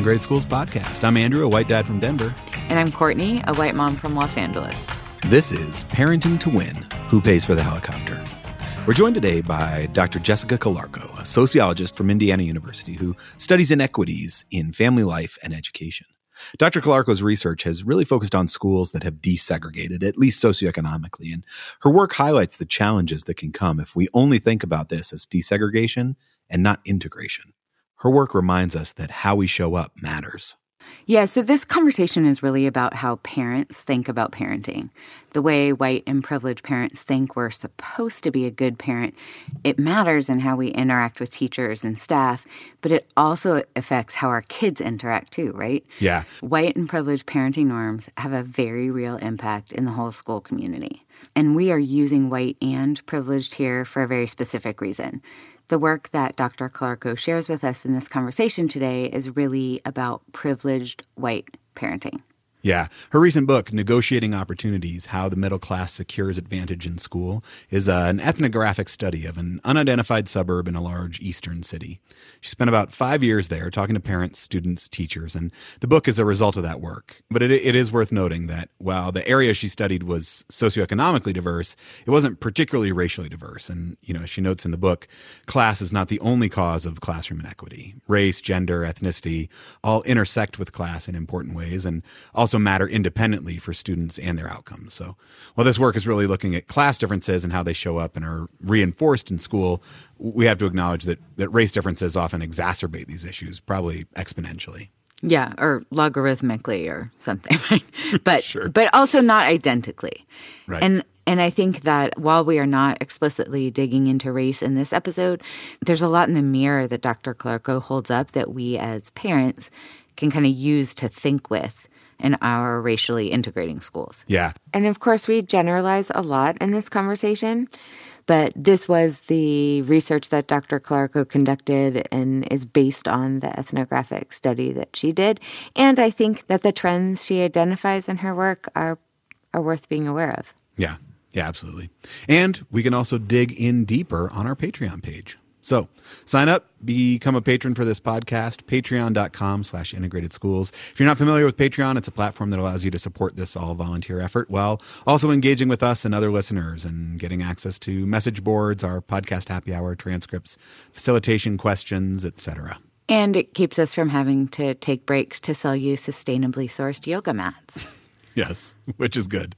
Integrated Schools podcast. I'm Andrew, a white dad from Denver. And I'm Courtney, a white mom from Los Angeles. This is Parenting to Win Who Pays for the Helicopter? We're joined today by Dr. Jessica Calarco, a sociologist from Indiana University who studies inequities in family life and education. Dr. Calarco's research has really focused on schools that have desegregated, at least socioeconomically, and her work highlights the challenges that can come if we only think about this as desegregation and not integration. Her work reminds us that how we show up matters. Yeah, so this conversation is really about how parents think about parenting. The way white and privileged parents think we're supposed to be a good parent, it matters in how we interact with teachers and staff, but it also affects how our kids interact too, right? Yeah. White and privileged parenting norms have a very real impact in the whole school community. And we are using white and privileged here for a very specific reason. The work that Dr. Calarco shares with us in this conversation today is really about privileged white parenting. Yeah. Her recent book, Negotiating Opportunities How the Middle Class Secures Advantage in School, is uh, an ethnographic study of an unidentified suburb in a large eastern city. She spent about five years there talking to parents, students, teachers, and the book is a result of that work. But it, it is worth noting that while the area she studied was socioeconomically diverse, it wasn't particularly racially diverse. And, you know, she notes in the book, class is not the only cause of classroom inequity. Race, gender, ethnicity all intersect with class in important ways and also also matter independently for students and their outcomes. So while this work is really looking at class differences and how they show up and are reinforced in school, we have to acknowledge that, that race differences often exacerbate these issues, probably exponentially. Yeah, or logarithmically or something, right? But sure. but also not identically. Right. And and I think that while we are not explicitly digging into race in this episode, there's a lot in the mirror that Dr. Calarco holds up that we as parents can kind of use to think with in our racially integrating schools. Yeah. And of course, we generalize a lot in this conversation, but this was the research that Dr. Calarco conducted and is based on the ethnographic study that she did. And I think that the trends she identifies in her work are are worth being aware of. Yeah. Yeah, absolutely. And we can also dig in deeper on our Patreon page. So sign up, become a patron for this podcast, patreon.com slash integrated schools. If you're not familiar with Patreon, it's a platform that allows you to support this all volunteer effort while also engaging with us and other listeners and getting access to message boards, our podcast happy hour transcripts, facilitation questions, etc. And it keeps us from having to take breaks to sell you sustainably sourced yoga mats. yes, which is good.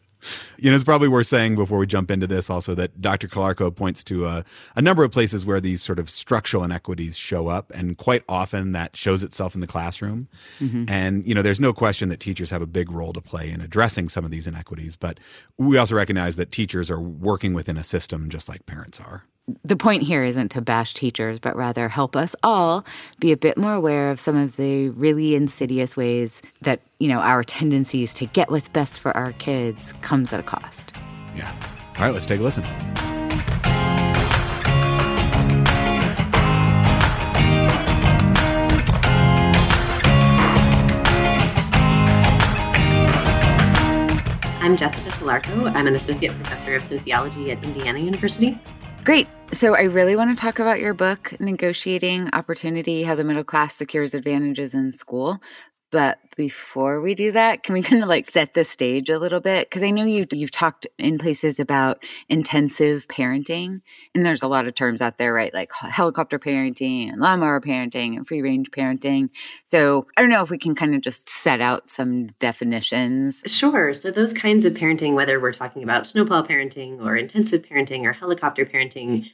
You know, it's probably worth saying before we jump into this also that Dr. Calarco points to a, a, number of places where these sort of structural inequities show up, and quite often that shows itself in the classroom. Mm-hmm. And, you know, there's no question that teachers have a big role to play in addressing some of these inequities, but we also recognize that teachers are working within a system just like parents are the point here isn't to bash teachers, but rather help us all be a bit more aware of some of the really insidious ways that, you know, our tendencies to get what's best for our kids comes at a cost. Yeah. All right, let's take a listen. I'm Jessica Calarco. I'm an associate professor of sociology at Indiana University. Great. So I really want to talk about your book, Negotiating Opportunity How the Middle Class Secures Advantages in School. But before we do that, can we kind of like set the stage a little bit? Because I know you you've talked in places about intensive parenting, and there's a lot of terms out there, right? Like helicopter parenting and lawnmower parenting and free range parenting. So I don't know if we can kind of just set out some definitions. Sure. So those kinds of parenting, whether we're talking about snowplow parenting or intensive parenting or helicopter parenting,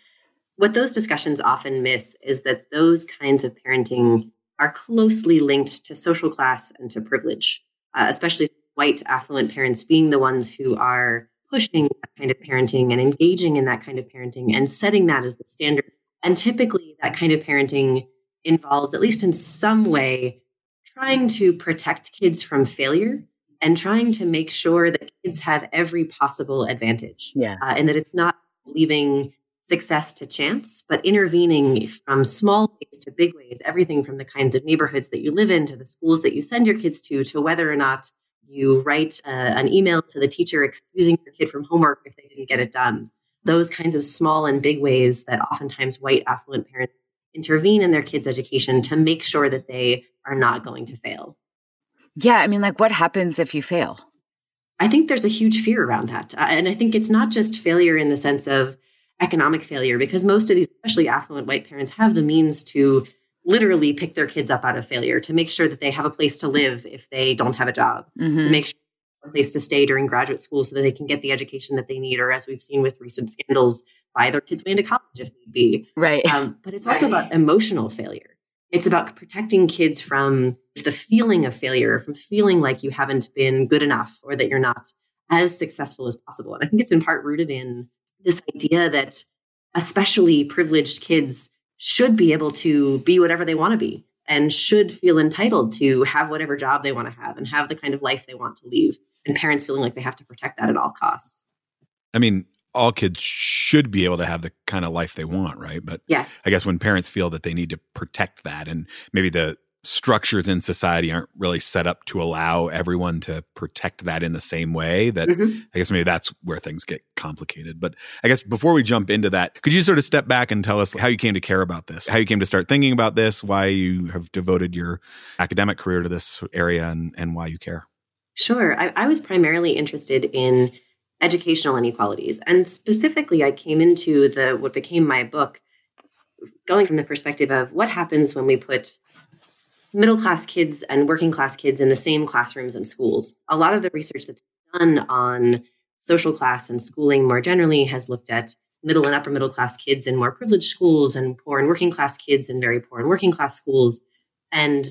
what those discussions often miss is that those kinds of parenting are closely linked to social class and to privilege, uh, especially white affluent parents being the ones who are pushing that kind of parenting and engaging in that kind of parenting and setting that as the standard. And typically, that kind of parenting involves, at least in some way, trying to protect kids from failure and trying to make sure that kids have every possible advantage. Yeah. Uh, and that it's not leaving success to chance, but intervening from small ways to big ways, everything from the kinds of neighborhoods that you live in to the schools that you send your kids to, to whether or not you write uh, an email to the teacher excusing your kid from homework if they didn't get it done. Those kinds of small and big ways that oftentimes white affluent parents intervene in their kids' education to make sure that they are not going to fail. Yeah, I mean, like, what happens if you fail? I think there's a huge fear around that. Uh, and I think it's not just failure in the sense of economic failure, because most of these, especially affluent white parents, have the means to literally pick their kids up out of failure, to make sure that they have a place to live if they don't have a job, mm-hmm. to make sure a place to stay during graduate school so that they can get the education that they need, or as we've seen with recent scandals, buy their kids way into college if need be. Right. Um, but it's also right. about emotional failure. It's about protecting kids from the feeling of failure, from feeling like you haven't been good enough or that you're not as successful as possible. And I think it's in part rooted in this idea that especially privileged kids should be able to be whatever they want to be and should feel entitled to have whatever job they want to have and have the kind of life they want to lead. And parents feeling like they have to protect that at all costs. I mean, all kids should be able to have the kind of life they want, right? But yes. I guess when parents feel that they need to protect that and maybe the structures in society aren't really set up to allow everyone to protect that in the same way that mm-hmm. I guess maybe that's where things get complicated. But I guess before we jump into that, could you sort of step back and tell us how you came to care about this, how you came to start thinking about this, why you have devoted your academic career to this area and, and why you care? Sure. I, I was primarily interested in educational inequalities. And specifically, I came into the what became my book going from the perspective of what happens when we put middle class kids and working class kids in the same classrooms and schools. A lot of the research that's done on social class and schooling more generally has looked at middle and upper middle class kids in more privileged schools and poor and working class kids in very poor and working class schools. And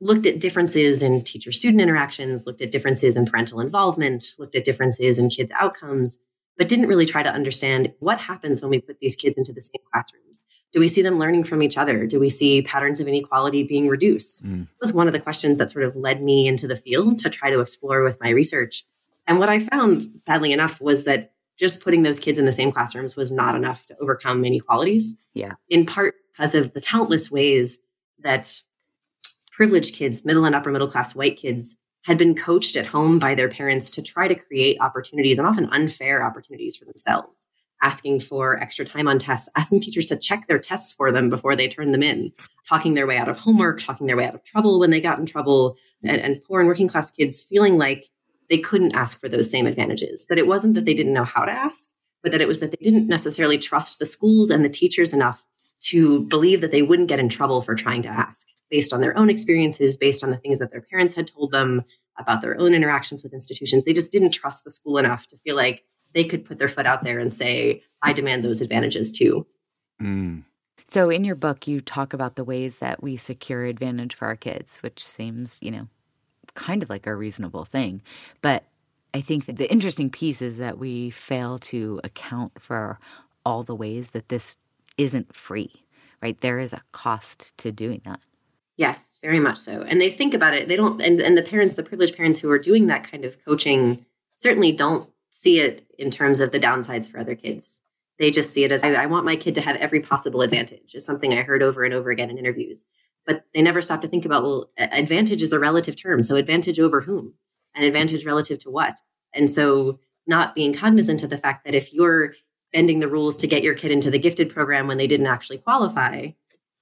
looked at differences in teacher student interactions, looked at differences in parental involvement, looked at differences in kids' outcomes, but didn't really try to understand what happens when we put these kids into the same classrooms. Do we see them learning from each other? Do we see patterns of inequality being reduced? Mm. was one of the questions that sort of led me into the field to try to explore with my research. And what I found, sadly enough, was that just putting those kids in the same classrooms was not enough to overcome inequalities. Yeah. In part because of the countless ways that privileged kids, middle and upper middle class white kids, had been coached at home by their parents to try to create opportunities and often unfair opportunities for themselves, asking for extra time on tests, asking teachers to check their tests for them before they turn them in, talking their way out of homework, talking their way out of trouble when they got in trouble, and, and poor and working class kids feeling like they couldn't ask for those same advantages, that it wasn't that they didn't know how to ask, but that it was that they didn't necessarily trust the schools and the teachers enough to believe that they wouldn't get in trouble for trying to ask based on their own experiences, based on the things that their parents had told them about their own interactions with institutions. They just didn't trust the school enough to feel like they could put their foot out there and say, I demand those advantages too. Mm. So, in your book, you talk about the ways that we secure advantage for our kids, which seems, you know, kind of like a reasonable thing. But I think that the interesting piece is that we fail to account for all the ways that this isn't free, right? There is a cost to doing that. Yes, very much so. And they think about it. They don't, and, and the parents, the privileged parents who are doing that kind of coaching, certainly don't see it in terms of the downsides for other kids. They just see it as I, I want my kid to have every possible advantage, is something I heard over and over again in interviews. But they never stop to think about, well, advantage is a relative term. So advantage over whom? And advantage relative to what? And so not being cognizant of the fact that if you're bending the rules to get your kid into the gifted program when they didn't actually qualify,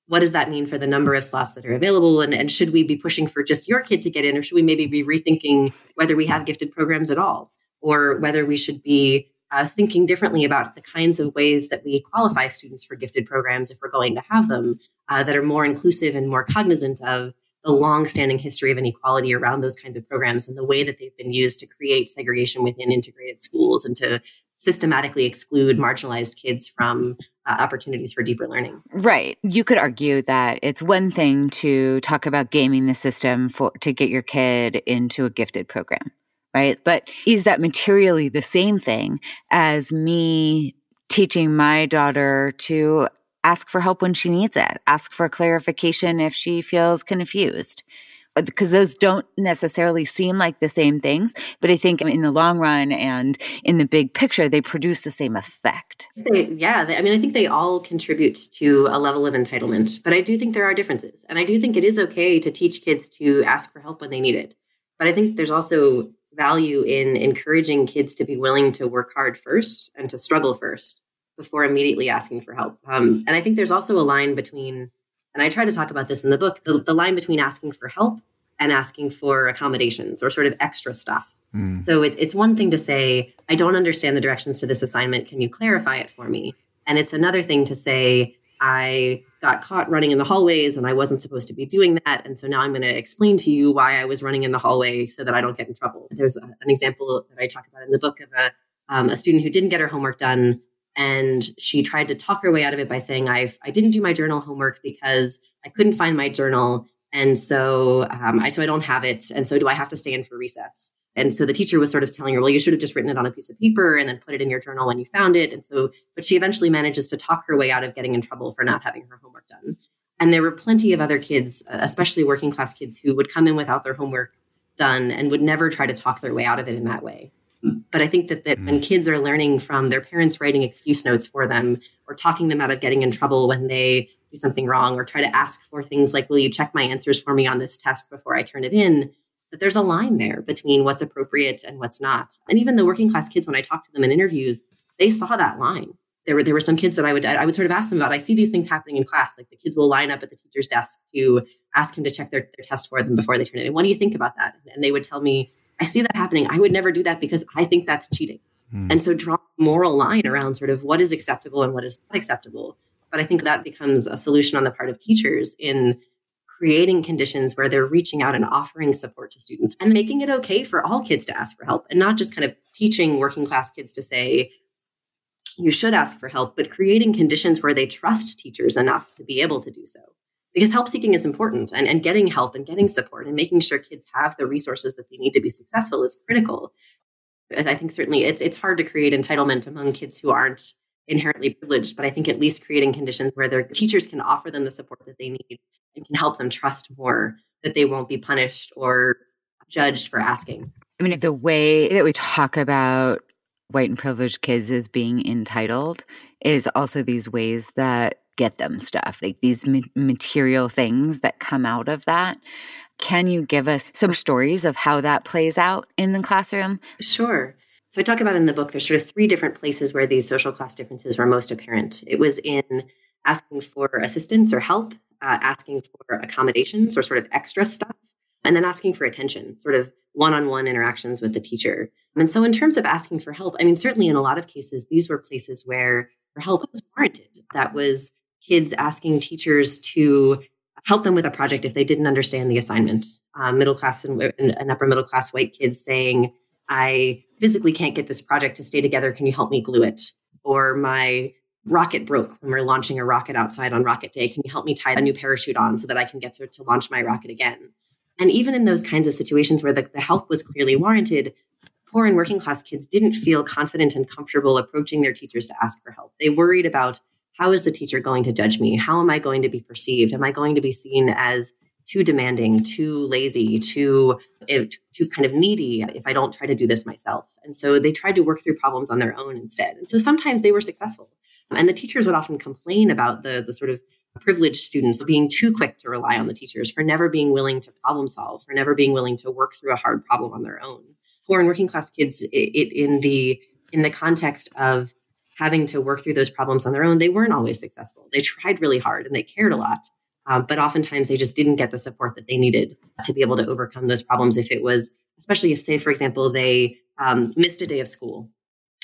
what does that mean for the number of slots that are available? And, and should we be pushing for just your kid to get in, or should we maybe be rethinking whether we have gifted programs at all, or whether we should be uh, thinking differently about the kinds of ways that we qualify students for gifted programs if we're going to have them uh, that are more inclusive and more cognizant of the long-standing history of inequality around those kinds of programs and the way that they've been used to create segregation within integrated schools and to systematically exclude marginalized kids from uh, opportunities for deeper learning. Right. You could argue that it's one thing to talk about gaming the system for to get your kid into a gifted program, right? But is that materially the same thing as me teaching my daughter to ask for help when she needs it, ask for clarification if she feels confused? Because those don't necessarily seem like the same things, but I think in the long run and in the big picture, they produce the same effect. They, yeah, they, I mean, I think they all contribute to a level of entitlement, but I do think there are differences. And I do think it is okay to teach kids to ask for help when they need it. But I think there's also value in encouraging kids to be willing to work hard first and to struggle first before immediately asking for help. Um, and I think there's also a line between, and I try to talk about this in the book, the, the line between asking for help and asking for accommodations or sort of extra stuff. Mm. So it's it's one thing to say, I don't understand the directions to this assignment. Can you clarify it for me? And it's another thing to say, I got caught running in the hallways and I wasn't supposed to be doing that. And so now I'm going to explain to you why I was running in the hallway so that I don't get in trouble. There's a, an example that I talk about in the book of a, um, a student who didn't get her homework done. And she tried to talk her way out of it by saying, I I didn't do my journal homework because I couldn't find my journal. And so, um, I, so I don't have it. And so do I have to stay in for recess? And so the teacher was sort of telling her, well, you should have just written it on a piece of paper and then put it in your journal when you found it. And so, but she eventually manages to talk her way out of getting in trouble for not having her homework done. And there were plenty of other kids, especially working class kids, who would come in without their homework done and would never try to talk their way out of it in that way. But I think that, that mm. when kids are learning from their parents writing excuse notes for them or talking them out of getting in trouble when they do something wrong or try to ask for things like, will you check my answers for me on this test before I turn it in? But there's a line there between what's appropriate and what's not. And even the working class kids, when I talked to them in interviews, they saw that line. There were there were some kids that I would I would sort of ask them about. I see these things happening in class. Like the kids will line up at the teacher's desk to ask him to check their, their test for them before they turn it in. What do you think about that? And they would tell me, I see that happening. I would never do that because I think that's cheating. Hmm. And so draw a moral line around sort of what is acceptable and what is not acceptable. But I think that becomes a solution on the part of teachers in creating conditions where they're reaching out and offering support to students and making it okay for all kids to ask for help and not just kind of teaching working class kids to say, you should ask for help, but creating conditions where they trust teachers enough to be able to do so. Because help seeking is important and, and getting help and getting support and making sure kids have the resources that they need to be successful is critical. I think certainly it's it's hard to create entitlement among kids who aren't inherently privileged, but I think at least creating conditions where their teachers can offer them the support that they need and can help them trust more that they won't be punished or judged for asking. I mean, the way that we talk about white and privileged kids as being entitled is also these ways that get them stuff, like these ma- material things that come out of that. Can you give us some stories of how that plays out in the classroom? Sure. So I talk about in the book, there's sort of three different places where these social class differences were most apparent. It was in asking for assistance or help, uh, asking for accommodations or sort of extra stuff, and then asking for attention, sort of one on one interactions with the teacher. And so, in terms of asking for help, I mean, certainly in a lot of cases, these were places where help was warranted. That was kids asking teachers to help them with a project if they didn't understand the assignment. Uh, middle class and, and upper middle class white kids saying, I physically can't get this project to stay together. Can you help me glue it? Or my rocket broke when we're launching a rocket outside on rocket day. Can you help me tie a new parachute on so that I can get to, to launch my rocket again? And even in those kinds of situations where the, the help was clearly warranted, poor and working class kids didn't feel confident and comfortable approaching their teachers to ask for help. They worried about how is the teacher going to judge me? How am I going to be perceived? Am I going to be seen as too demanding, too lazy, too eh, too kind of needy if I don't try to do this myself. And so they tried to work through problems on their own instead. And so sometimes they were successful. And the teachers would often complain about the the sort of privileged students being too quick to rely on the teachers for never being willing to problem solve, for never being willing to work through a hard problem on their own. Poor and working class kids it, it, in the in the context of having to work through those problems on their own, they weren't always successful. They tried really hard and they cared a lot. Um, but oftentimes they just didn't get the support that they needed to be able to overcome those problems. If it was, especially if, say, for example, they um, missed a day of school,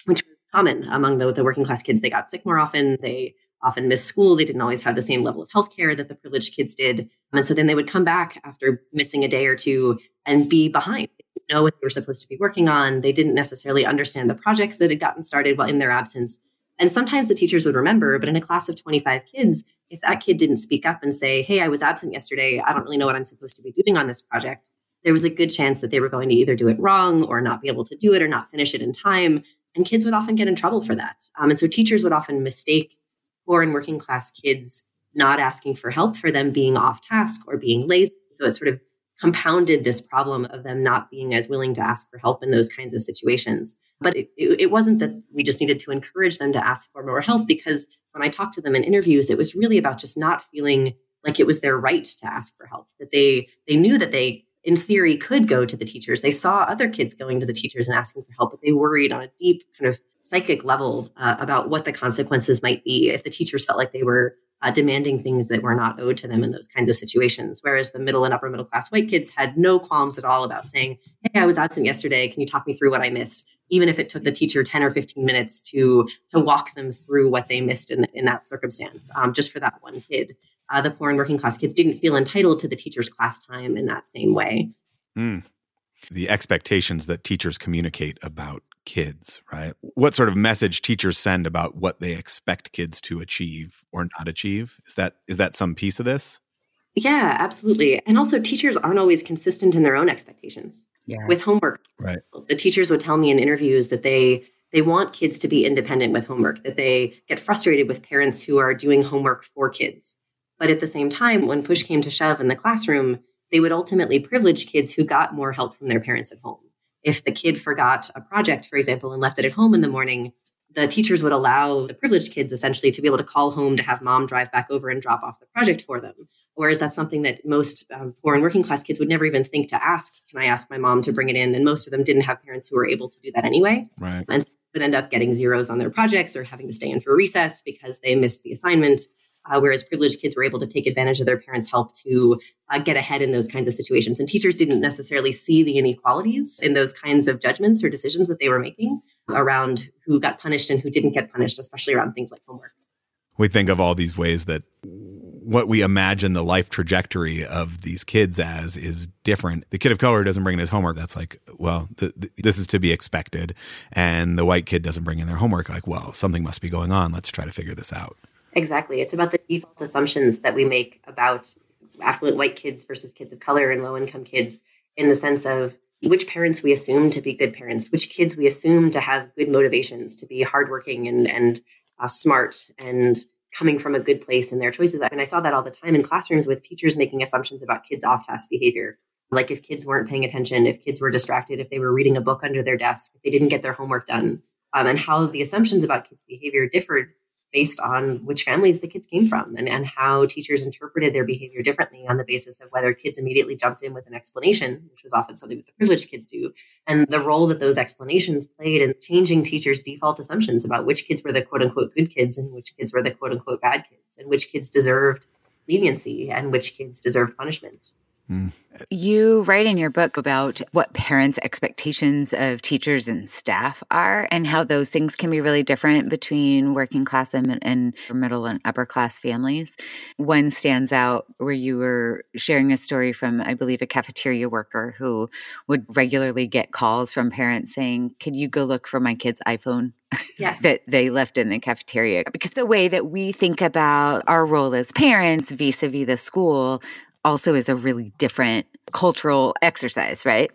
which was common among the, the working class kids. They got sick more often. They often missed school. They didn't always have the same level of health care that the privileged kids did. And so then they would come back after missing a day or two and be behind. Know what they were supposed to be working on. They didn't necessarily understand the projects that had gotten started while in their absence. And sometimes the teachers would remember, but in a class of 25 kids, if that kid didn't speak up and say, Hey, I was absent yesterday, I don't really know what I'm supposed to be doing on this project, there was a good chance that they were going to either do it wrong or not be able to do it or not finish it in time. And kids would often get in trouble for that. Um, and so teachers would often mistake poor and working class kids not asking for help for them being off task or being lazy. So it sort of compounded this problem of them not being as willing to ask for help in those kinds of situations. But it, it, wasn't that we just needed to encourage them to ask for more help because when I talked to them in interviews, it was really about just not feeling like it was their right to ask for help. That they they knew that they in theory could go to the teachers. They saw other kids going to the teachers and asking for help, but they worried on a deep kind of psychic level uh, about what the consequences might be if the teachers felt like they were uh, demanding things that were not owed to them in those kinds of situations. Whereas the middle and upper middle class white kids had no qualms at all about saying, Hey, I was absent yesterday. Can you talk me through what I missed? Even if it took the teacher 10 or 15 minutes to, to walk them through what they missed in, in that circumstance, um, just for that one kid uh, the poor and working class kids didn't feel entitled to the teacher's class time in that same way. Mm. The expectations that teachers communicate about kids, right? What sort of message teachers send about what they expect kids to achieve or not achieve? Is that is that some piece of this? Yeah, absolutely. And also teachers aren't always consistent in their own expectations. Yeah. With homework. Right. The teachers would tell me in interviews that they they want kids to be independent with homework, that they get frustrated with parents who are doing homework for kids. But at the same time, when push came to shove in the classroom, they would ultimately privilege kids who got more help from their parents at home. If the kid forgot a project, for example, and left it at home in the morning, the teachers would allow the privileged kids essentially to be able to call home to have mom drive back over and drop off the project for them. Whereas that's something that most um, poor and working class kids would never even think to ask. Can I ask my mom to bring it in? And most of them didn't have parents who were able to do that anyway. Right. And so would end up getting zeros on their projects or having to stay in for recess because they missed the assignment uh, whereas privileged kids were able to take advantage of their parents' help to uh, get ahead in those kinds of situations. And teachers didn't necessarily see the inequalities in those kinds of judgments or decisions that they were making around who got punished and who didn't get punished, especially around things like homework. We think of all these ways that what we imagine the life trajectory of these kids as is different. The kid of color doesn't bring in his homework. That's like, well, th- th- this is to be expected. And the white kid doesn't bring in their homework. Like, well, something must be going on. Let's try to figure this out. Exactly. It's about the default assumptions that we make about affluent white kids versus kids of color and low income kids in the sense of which parents we assume to be good parents, which kids we assume to have good motivations, to be hardworking and, and uh, smart and coming from a good place in their choices. I mean, I saw that all the time in classrooms with teachers making assumptions about kids' off task behavior. Like if kids weren't paying attention, if kids were distracted, if they were reading a book under their desk, if they didn't get their homework done, um, and how the assumptions about kids' behavior differed based on which families the kids came from and, and how teachers interpreted their behavior differently on the basis of whether kids immediately jumped in with an explanation, which was often something that the privileged kids do, and the role that those explanations played in changing teachers' default assumptions about which kids were the quote unquote good kids and which kids were the quote unquote bad kids, and which kids deserved leniency and which kids deserved punishment. You write in your book about what parents' expectations of teachers and staff are, and how those things can be really different between working class and, and middle and upper class families. One stands out where you were sharing a story from, I believe, a cafeteria worker who would regularly get calls from parents saying, Could you go look for my kid's iPhone? Yes. that they left in the cafeteria. Because the way that we think about our role as parents vis a vis the school also is a really different cultural exercise, right?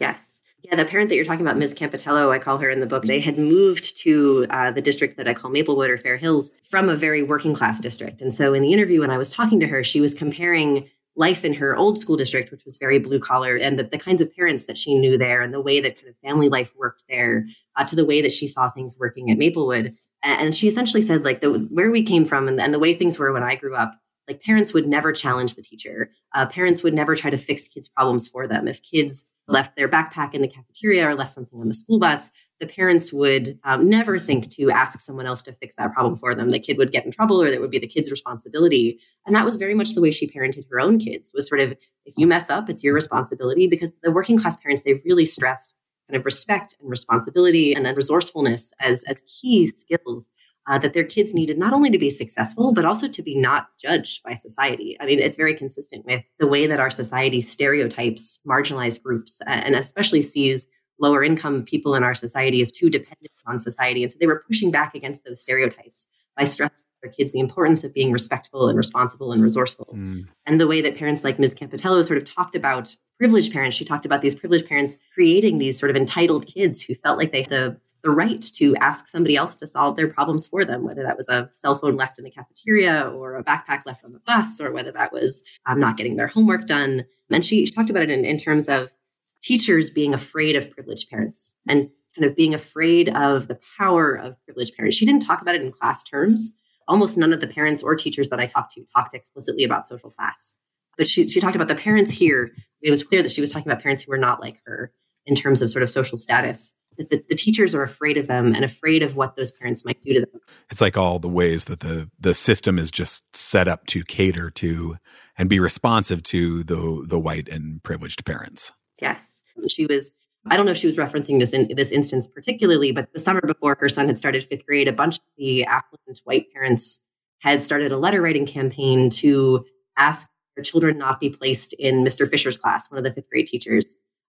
Yes. Yeah, the parent that you're talking about, Ms. Campitello, I call her in the book, they had moved to uh, the district that I call Maplewood or Fair Hills from a very working class district. And so in the interview, when I was talking to her, she was comparing life in her old school district, which was very blue collar, and the, the kinds of parents that she knew there and the way that kind of family life worked there uh, to the way that she saw things working at Maplewood. And she essentially said, like, the, where we came from and, and the way things were when I grew up, like parents would never challenge the teacher. Uh, parents would never try to fix kids' problems for them. If kids left their backpack in the cafeteria or left something on the school bus, the parents would um, never think to ask someone else to fix that problem for them. The kid would get in trouble or that would be the kid's responsibility. And that was very much the way she parented her own kids was sort of, if you mess up, it's your responsibility because the working class parents, they really stressed kind of respect and responsibility and then resourcefulness as, as key skills uh, that their kids needed not only to be successful, but also to be not judged by society. I mean, it's very consistent with the way that our society stereotypes marginalized groups and especially sees lower income people in our society as too dependent on society. And so they were pushing back against those stereotypes by stressing their kids the importance of being respectful and responsible and resourceful. Mm. And the way that parents like Ms. Campitello sort of talked about privileged parents, she talked about these privileged parents creating these sort of entitled kids who felt like they had the the right to ask somebody else to solve their problems for them, whether that was a cell phone left in the cafeteria or a backpack left on the bus, or whether that was um, not getting their homework done. And she, she talked about it in, in terms of teachers being afraid of privileged parents and kind of being afraid of the power of privileged parents. She didn't talk about it in class terms. Almost none of the parents or teachers that I talked to talked explicitly about social class. But she, she talked about the parents here. It was clear that she was talking about parents who were not like her in terms of sort of social status. The, the teachers are afraid of them and afraid of what those parents might do to them. It's like all the ways that the the system is just set up to cater to and be responsive to the the white and privileged parents. Yes, she was I don't know if she was referencing this in this instance particularly, but the summer before her son had started fifth grade, a bunch of the affluent white parents had started a letter writing campaign to ask their children not be placed in Mr. Fisher's class, one of the fifth grade teachers.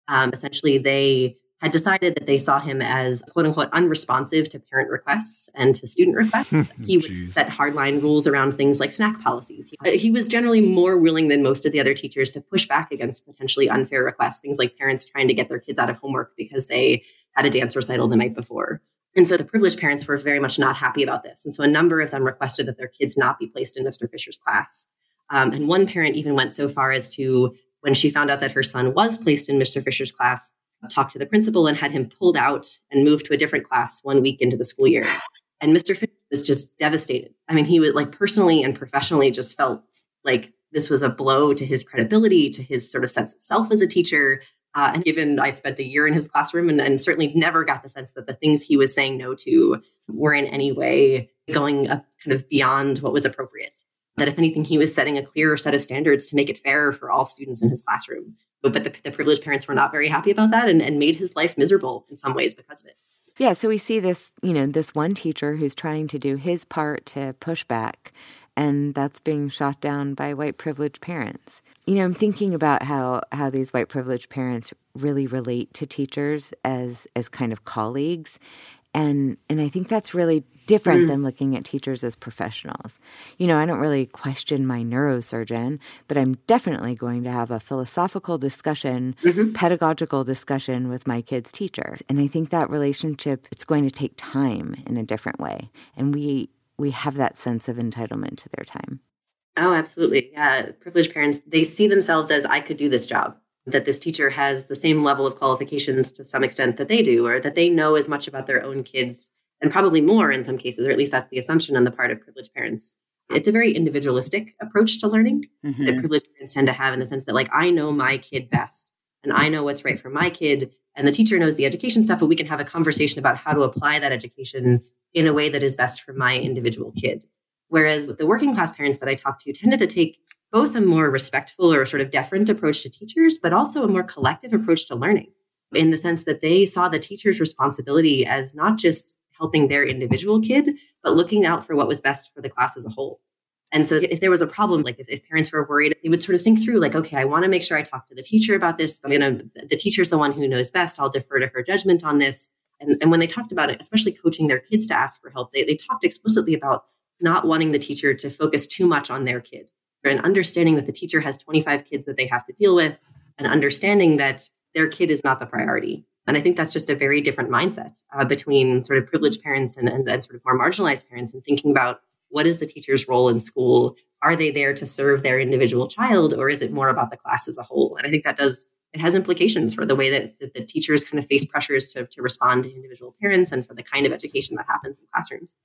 Um, essentially, they had decided that they saw him as quote unquote unresponsive to parent requests and to student requests. he would set hardline rules around things like snack policies. He, he, was generally more willing than most of the other teachers to push back against potentially unfair requests, things like parents trying to get their kids out of homework because they had a dance recital the night before. And so the privileged parents were very much not happy about this. And so a number of them requested that their kids not be placed in Mr. Fisher's class. Um, and one parent even went so far as to, when she found out that her son was placed in Mr. Fisher's class, talked to the principal and had him pulled out and moved to a different class one week into the school year. And Mr. Fisher was just devastated. I mean, he was like personally and professionally just felt like this was a blow to his credibility, to his sort of sense of self as a teacher. Uh, and given I spent a year in his classroom and, and, certainly never got the sense that the things he was saying no to were in any way going up kind of beyond what was appropriate. That if anything, he was setting a clearer set of standards to make it fair for all students in his classroom but the, the privileged parents were not very happy about that and, and made his life miserable in some ways because of it. Yeah, so we see this, you know, this one teacher who's trying to do his part to push back, and that's being shot down by white privileged parents. You know, I'm thinking about how how these white privileged parents really relate to teachers as as kind of colleagues and and I think that's really different mm. than looking at teachers as professionals. You know, I don't really question my neurosurgeon, but I'm definitely going to have a philosophical discussion, mm-hmm. pedagogical discussion with my kids' teachers. And I think that relationship it's going to take time in a different way. And we we have that sense of entitlement to their time. Oh, absolutely. Yeah, privileged parents, they see themselves as I could do this job that this teacher has the same level of qualifications to some extent that they do, or that they know as much about their own kids and probably more in some cases, or at least that's the assumption on the part of privileged parents. It's a very individualistic approach to learning mm-hmm. that privileged parents tend to have in the sense that, like, I know my kid best and I know what's right for my kid, and the teacher knows the education stuff, but we can have a conversation about how to apply that education in a way that is best for my individual kid. Whereas the working class parents that I talked to tended to take both a more respectful or sort of deferent approach to teachers, but also a more collective approach to learning in the sense that they saw the teacher's responsibility as not just helping their individual kid, but looking out for what was best for the class as a whole. And so if there was a problem, like if, if parents were worried, they would sort of think through, like, okay, I want to make sure I talk to the teacher about this. I'm gonna the teacher's the one who knows best. I'll defer to her judgment on this. And, and when they talked about it, especially coaching their kids to ask for help, they, they talked explicitly about not wanting the teacher to focus too much on their kid and understanding that the teacher has 25 kids that they have to deal with and understanding that their kid is not the priority. And I think that's just a very different mindset uh, between sort of privileged parents and, and, and sort of more marginalized parents and thinking about what is the teacher's role in school? Are they there to serve their individual child or is it more about the class as a whole? And I think that does, it has implications for the way that, the teachers kind of face pressures to, to respond to individual parents and for the kind of education that happens in classrooms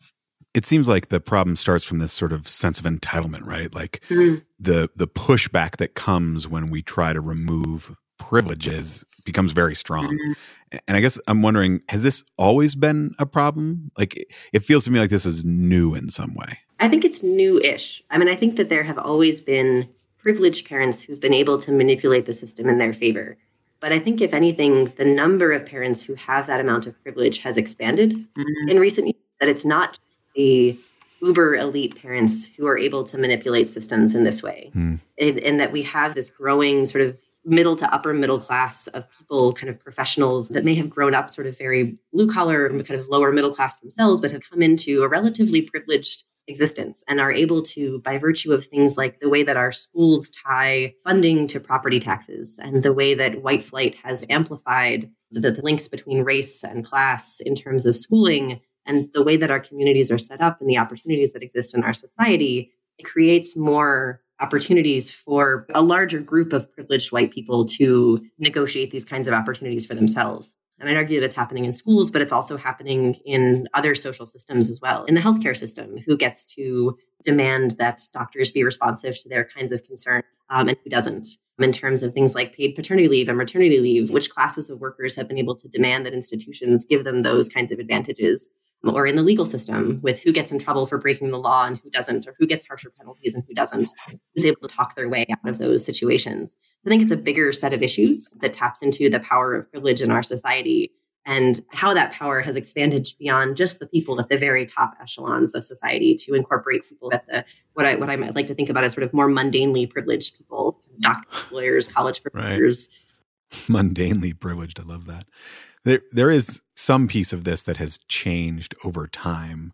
it seems like the problem starts from this sort of sense of entitlement, right? Like mm-hmm. the the pushback that comes when we try to remove privileges becomes very strong. Mm-hmm. And I guess I'm wondering, has this always been a problem? Like it feels to me like this is new in some way. I think it's new-ish. I mean, I think that there have always been privileged parents who've been able to manipulate the system in their favor. But I think, if anything, the number of parents who have that amount of privilege has expanded mm-hmm. in recent years. That it's not the uber elite parents who are able to manipulate systems in this way. Mm. And, and, that we have this growing sort of middle to upper middle class of people, kind of professionals that may have grown up sort of very blue collar, kind of lower middle class themselves, but have come into a relatively privileged existence and are able to, by virtue of things like the way that our schools tie funding to property taxes and the way that white flight has amplified the, the links between race and class in terms of schooling and the way that our communities are set up and the opportunities that exist in our society, it creates more opportunities for a larger group of privileged white people to negotiate these kinds of opportunities for themselves. And I'd argue that it's happening in schools, but it's also happening in other social systems as well. In the healthcare system, who gets to demand that doctors be responsive to their kinds of concerns um, and who doesn't? In terms of things like paid paternity leave and maternity leave, which classes of workers have been able to demand that institutions give them those kinds of advantages? Or in the legal system with who gets in trouble for breaking the law and who doesn't, or who gets harsher penalties and who doesn't, who's able to talk their way out of those situations. I think it's a bigger set of issues that taps into the power of privilege in our society and how that power has expanded beyond just the people at the very top echelons of society to incorporate people at the what I what I might like to think about as sort of more mundanely privileged people, doctors, lawyers, college professors. Right. Mundanely privileged. I love that. There there is some piece of this that has changed over time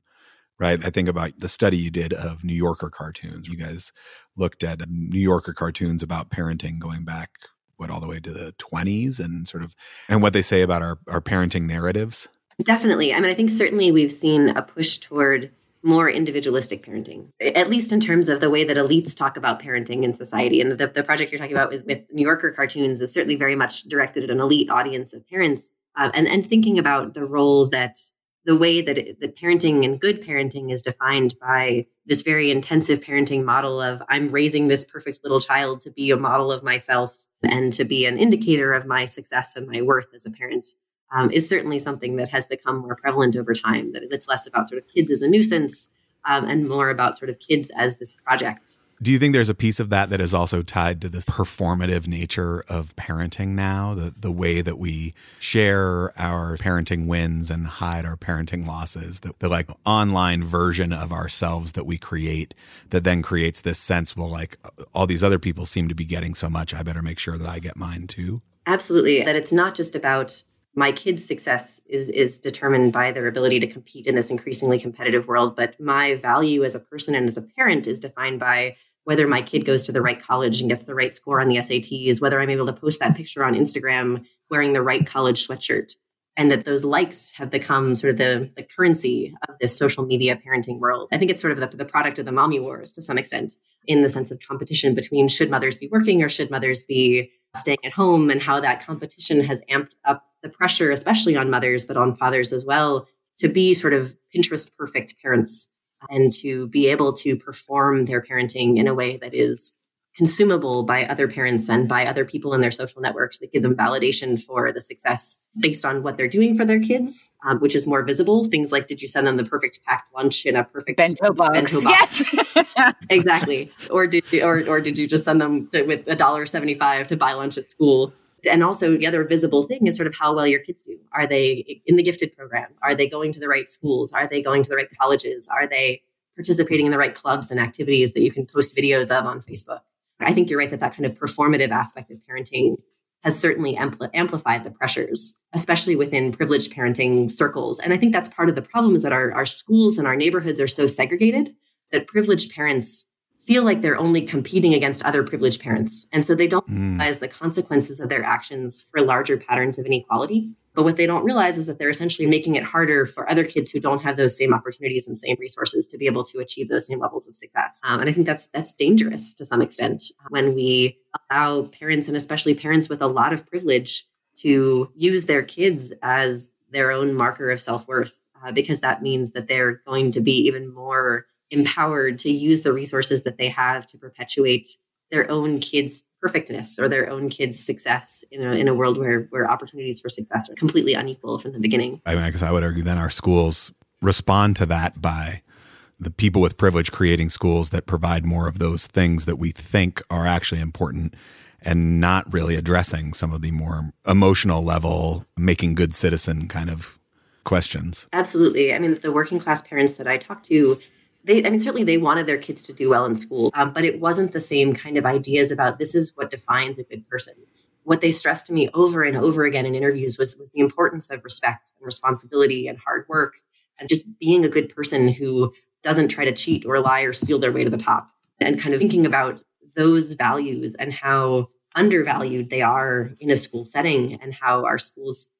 right? I think about the study you did of New Yorker cartoons. You guys looked at New Yorker cartoons about parenting going back what all the way to the 20s and sort of and what they say about our our parenting narratives. Definitely. I mean, I think certainly we've seen a push toward more individualistic parenting, at least in terms of the way that elites talk about parenting in society. And the, the project you're talking about with, with New Yorker cartoons is certainly very much directed at an elite audience of parents. Uh, and, and thinking about the role that the way that, it, that parenting and good parenting is defined by this very intensive parenting model of I'm raising this perfect little child to be a model of myself and to be an indicator of my success and my worth as a parent um, is certainly something that has become more prevalent over time. That it's less about sort of kids as a nuisance um, and more about sort of kids as this project do you think there's a piece of that that is also tied to the performative nature of parenting now? The the way that we share our parenting wins and hide our parenting losses, the, the like online version of ourselves that we create that then creates this sense, well, like all these other people seem to be getting so much, I better make sure that I get mine too. Absolutely. That it's not just about my kids' success is is determined by their ability to compete in this increasingly competitive world, but my value as a person and as a parent is defined by whether my kid goes to the right college and gets the right score on the SATs, whether I'm able to post that picture on Instagram wearing the right college sweatshirt. And that those likes have become sort of the, the currency of this social media parenting world. I think it's sort of the, the product of the mommy wars to some extent, in the sense of competition between should mothers be working or should mothers be staying at home, and how that competition has amped up the pressure, especially on mothers, but on fathers as well, to be sort of Pinterest perfect parents and to be able to perform their parenting in a way that is consumable by other parents and by other people in their social networks that give them validation for the success based on what they're doing for their kids, um, which is more visible. Things like, did you send them the perfect packed lunch in a perfect bento box? Bento box? Yes, exactly. Or did you, or or did you just send them to, with a dollar seventy five to buy lunch at school? And also, the other visible thing is sort of how well your kids do. Are they in the gifted program? Are they going to the right schools? Are they going to the right colleges? Are they participating in the right clubs and activities that you can post videos of on Facebook? I think you're right that that kind of performative aspect of parenting has certainly ampl- amplified the pressures, especially within privileged parenting circles. And I think that's part of the problem is that our, our schools and our neighborhoods are so segregated that privileged parents feel like they're only competing against other privileged parents. And so they don't mm. realize the consequences of their actions for larger patterns of inequality. But what they don't realize is that they're essentially making it harder for other kids who don't have those same opportunities and same resources to be able to achieve those same levels of success. Um, and I think that's that's dangerous to some extent when we allow parents and especially parents with a lot of privilege to use their kids as their own marker of self worth, uh, because that means that they're going to be even more empowered to use the resources that they have to perpetuate their own kids' perfectness or their own kids' success in a, in a world where, where opportunities for success are completely unequal from the beginning. I mean, I guess I would argue then our schools respond to that by the people with privilege creating schools that provide more of those things that we think are actually important and not really addressing some of the more emotional level, making good citizen kind of questions. Absolutely. I mean, the working class parents that I talk to they i mean certainly they wanted their kids to do well in school um, but it wasn't the same kind of ideas about this is what defines a good person. What they stressed to me over and over again in interviews was, was the importance of respect and responsibility and hard work and just being a good person who doesn't try to cheat or lie or steal their way to the top and kind of thinking about those values and how undervalued they are in a school setting and how our schools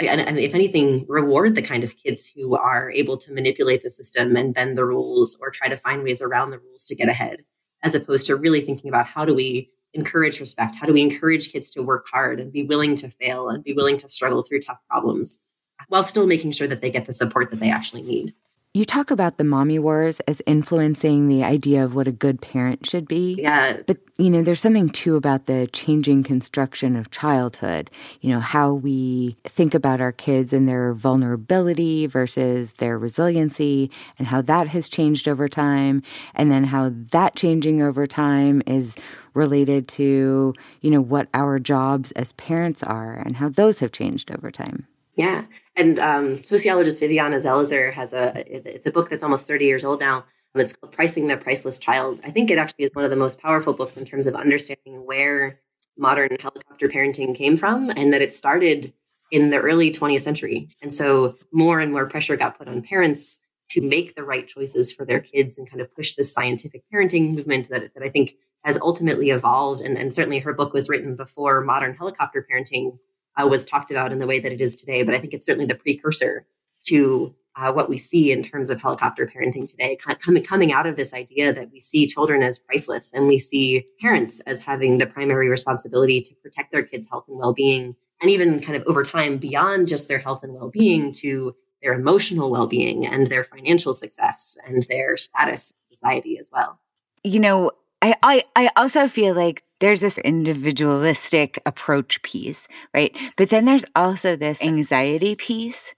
and, and, if anything, reward the kind of kids who are able to manipulate the system and bend the rules or try to find ways around the rules to get ahead, as opposed to really thinking about how do we encourage respect? How do we encourage kids to work hard and be willing to fail and be willing to struggle through tough problems while still making sure that they get the support that they actually need? You talk about the mommy wars as influencing the idea of what a good parent should be. Yeah. But, you know, there's something too about the changing construction of childhood, you know, how we think about our kids and their vulnerability versus their resiliency and how that has changed over time. And then how that changing over time is related to, you know, what our jobs as parents are and how those have changed over time. Yeah. And um, sociologist Viviana Zelizer has a, it's a book that's almost 30 years old now. It's called Pricing the Priceless Child. I think it actually is one of the most powerful books in terms of understanding where modern helicopter parenting came from and that it started in the early 20th century. And so more and more pressure got put on parents to make the right choices for their kids and kind of push this scientific parenting movement that, that I think has ultimately evolved. And, and certainly her book was written before modern helicopter parenting uh, was talked about in the way that it is today. But I think it's certainly the precursor to uh, what we see in terms of helicopter parenting today, coming coming out of this idea that we see children as priceless and we see parents as having the primary responsibility to protect their kids' health and well-being, and even kind of over time beyond just their health and well-being to their emotional well-being and their financial success and their status in society as well. You know, I, I, I also feel like there's this individualistic approach piece, right? But then there's also this anxiety piece.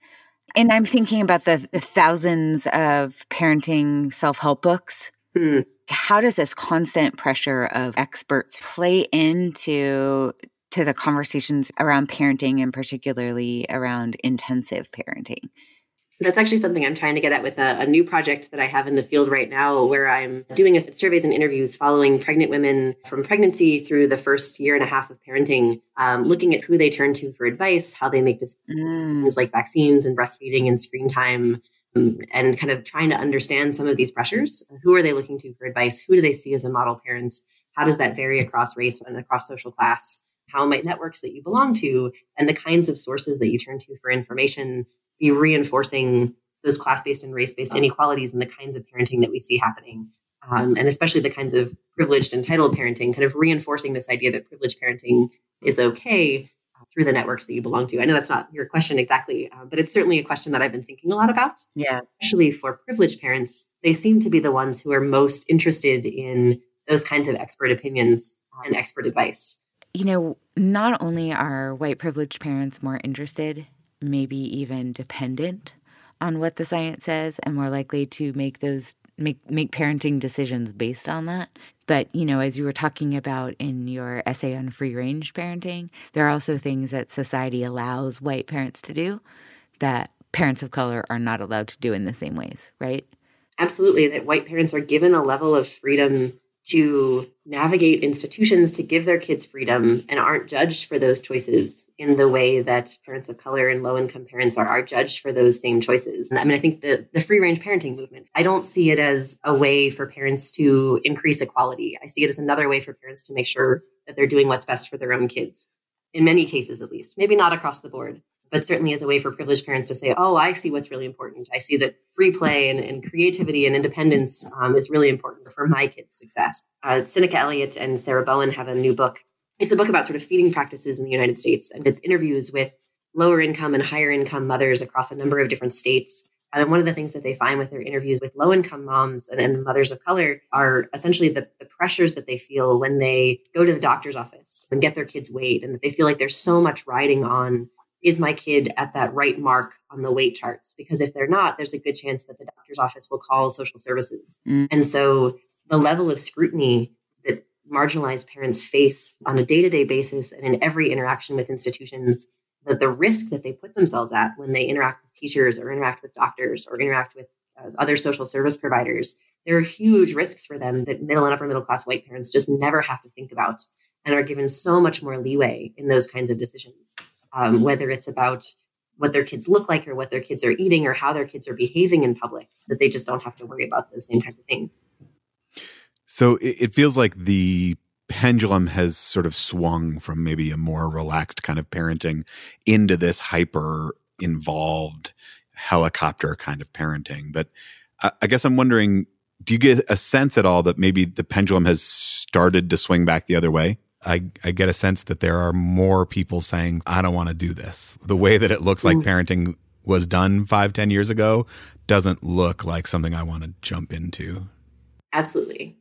And I'm thinking about the, the thousands of parenting self help books. Mm. How does this constant pressure of experts play into to the conversations around parenting and particularly around intensive parenting? That's actually something I'm trying to get at with a, a, new project that I have in the field right now, where I'm doing a, surveys and interviews following pregnant women from pregnancy through the first year and a half of parenting, um, looking at who they turn to for advice, how they make decisions mm. like vaccines and breastfeeding and screen time, um, and kind of trying to understand some of these pressures. Who are they looking to for advice? Who do they see as a model parent? How does that vary across race and across social class? How might networks that you belong to and the kinds of sources that you turn to for information be reinforcing those class-based and race-based inequalities and the kinds of parenting that we see happening. Um, and especially the kinds of privileged entitled parenting kind of reinforcing this idea that privileged parenting is okay uh, through the networks that you belong to. I know that's not your question exactly uh, but it's certainly a question that i've been thinking a lot about. Yeah. Especially for privileged parents they seem to be the ones who are most interested in those kinds of expert opinions and expert advice. You know not only are white privileged parents more interested maybe even dependent on what the science says and more likely to make those make make parenting decisions based on that. But, you know, as you were talking about in your essay on free range parenting, there are also things that society allows white parents to do that parents of color are not allowed to do in the same ways, right? Absolutely. That white parents are given a level of freedom to navigate institutions to give their kids freedom and aren't judged for those choices in the way that parents of color and low income parents are, are judged for those same choices. And I mean, I think the, the free range parenting movement, I don't see it as a way for parents to increase equality. I see it as another way for parents to make sure that they're doing what's best for their own kids, in many cases at least, maybe not across the board but certainly as a way for privileged parents to say, oh, I see what's really important. I see that free play and, and creativity and independence um, is really important for my kids' success. Uh, Sinikka Elliott and Sarah Bowen have a new book. It's a book about sort of feeding practices in the United States, and it's interviews with lower income and higher income mothers across a number of different states. And one of the things that they find with their interviews with low income moms and, and, mothers of color are essentially the, the pressures that they feel when they go to the doctor's office and get their kids weighed, and that they feel like there's so much riding on is my kid at that right mark on the weight charts? Because if they're not, there's a good chance that the doctor's office will call social services. Mm. And so the level of scrutiny that marginalized parents face on a day to day basis and in every interaction with institutions, that the risk that they put themselves at when they interact with teachers or interact with doctors or interact with uh, other social service providers, there are huge risks for them that middle and upper middle class white parents just never have to think about and are given so much more leeway in those kinds of decisions um, whether it's about what their kids look like or what their kids are eating or how their kids are behaving in public, that they just don't have to worry about those same kinds of things. So it, feels like the pendulum has sort of swung from maybe a more relaxed kind of parenting into this hyper involved helicopter kind of parenting. But I guess I'm wondering do you get a sense at all that maybe the pendulum has started to swing back the other way? I, I get a sense that there are more people saying, I don't want to do this. The way that it looks like mm. parenting was done five, ten years ago doesn't look like something I want to jump into. Absolutely.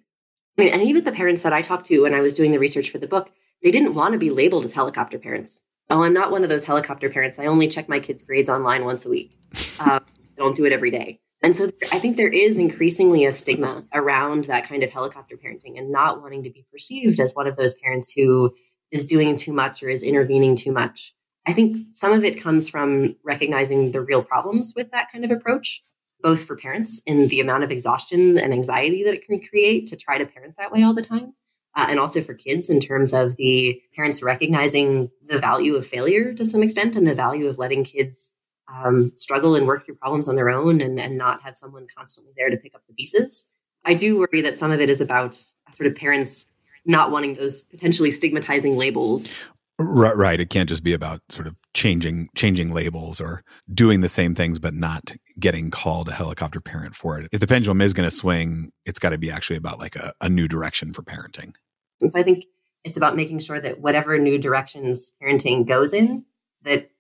I mean, and even the parents that I talked to when I was doing the research for the book, they didn't want to be labeled as helicopter parents. Oh, I'm not one of those helicopter parents. I only check my kids' grades online once a week. Uh, I don't do it every day. And so I think there is increasingly a stigma around that kind of helicopter parenting and not wanting to be perceived as one of those parents who is doing too much or is intervening too much. I think some of it comes from recognizing the real problems with that kind of approach, both for parents in the amount of exhaustion and anxiety that it can create to try to parent that way all the time, uh, and also for kids in terms of the parents recognizing the value of failure to some extent and the value of letting kids um, struggle and work through problems on their own and, and not have someone constantly there to pick up the pieces. I do worry that some of it is about sort of parents not wanting those potentially stigmatizing labels. Right, right. It can't just be about sort of changing changing labels or doing the same things but not getting called a helicopter parent for it. If the pendulum is going to swing, it's got to be actually about like a, a new direction for parenting. And so I think it's about making sure that whatever new directions parenting goes in, that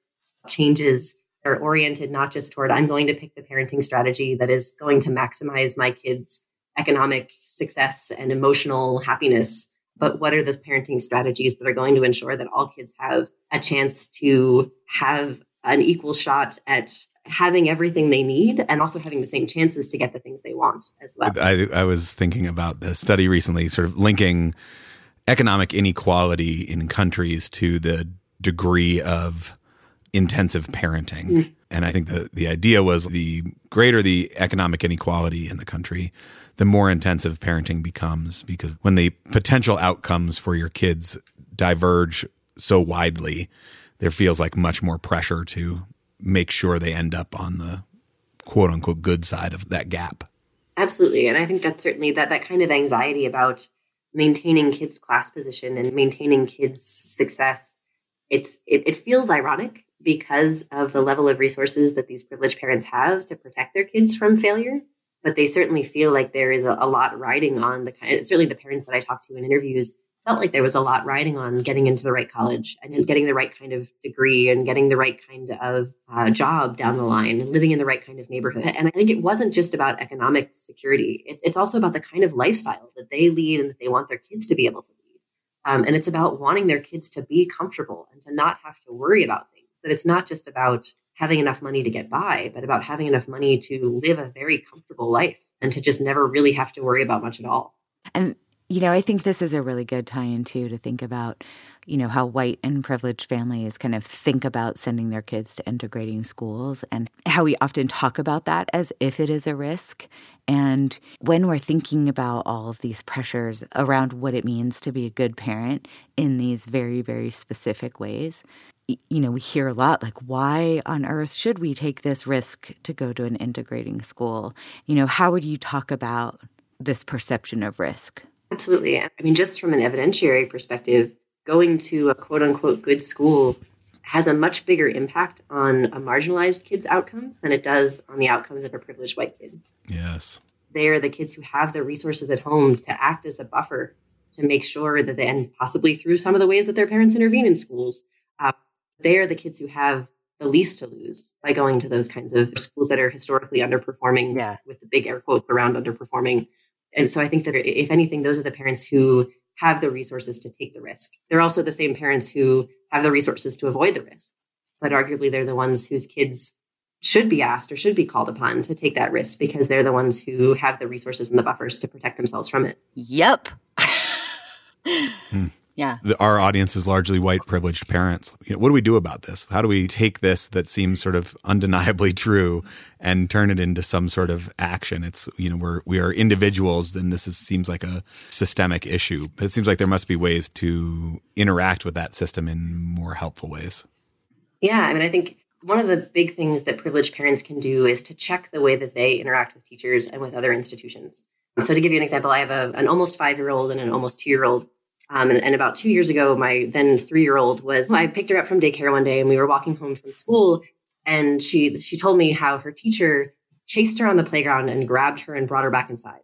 changes are oriented not just toward I'm going to pick the parenting strategy that is going to maximize my kids' economic success and emotional happiness, but what are the parenting strategies that are going to ensure that all kids have a chance to have an equal shot at having everything they need and also having the same chances to get the things they want as well. I, I was thinking about the study recently, sort of linking economic inequality in countries to the degree of intensive parenting. And I think the, the idea was the greater the economic inequality in the country, the more intensive parenting becomes because when the potential outcomes for your kids diverge so widely, there feels like much more pressure to make sure they end up on the quote unquote good side of that gap. Absolutely. And I think that's certainly that that kind of anxiety about maintaining kids' class position and maintaining kids' success. It's it, it feels ironic because of the level of resources that these privileged parents have to protect their kids from failure. But they certainly feel like there is a, a lot riding on the kind. Certainly, the parents that I talked to in interviews felt like there was a lot riding on getting into the right college and getting the right kind of degree and getting the right kind of uh, job down the line and living in the right kind of neighborhood. And I think it wasn't just about economic security; it's, it's also about the kind of lifestyle that they lead and that they want their kids to be able to lead. Um, and it's about wanting their kids to be comfortable and to not have to worry about things that it's not just about having enough money to get by, but about having enough money to live a very comfortable life and to just never really have to worry about much at all. And, you know, I think this is a really good tie in too to think about, you know, how white and privileged families kind of think about sending their kids to integrating schools and how we often talk about that as if it is a risk. And when we're thinking about all of these pressures around what it means to be a good parent in these very, very specific ways, you know, we hear a lot like, why on earth should we take this risk to go to an integrating school? You know, how would you talk about this perception of risk? Absolutely. I mean, just from an evidentiary perspective, going to a quote unquote good school has a much bigger impact on a marginalized kid's outcomes than it does on the outcomes of a privileged white kid. Yes. They are the kids who have the resources at home to act as a buffer to make sure that they, and possibly through some of the ways that their parents intervene in schools, they are the kids who have the least to lose by going to those kinds of schools that are historically underperforming yeah. with the big air quotes around underperforming. And so I think that if anything, those are the parents who have the resources to take the risk. They're also the same parents who have the resources to avoid the risk, but arguably they're the ones whose kids should be asked or should be called upon to take that risk because they're the ones who have the resources and the buffers to protect themselves from it. Yep. Yeah. Our audience is largely white privileged parents. You know, what do we do about this? How do we take this that seems sort of undeniably true and turn it into some sort of action? It's, you know, we're, we are individuals and this is, seems like a systemic issue, but it seems like there must be ways to interact with that system in more helpful ways. Yeah. I mean, I think one of the big things that privileged parents can do is to check the way that they interact with teachers and with other institutions. So, to give you an example, I have a, an almost five year old and an almost two year old um, and, and, about two years ago, my then three year old was, I picked her up from daycare one day and we were walking home from school. And she, she told me how her teacher chased her on the playground and grabbed her and brought her back inside.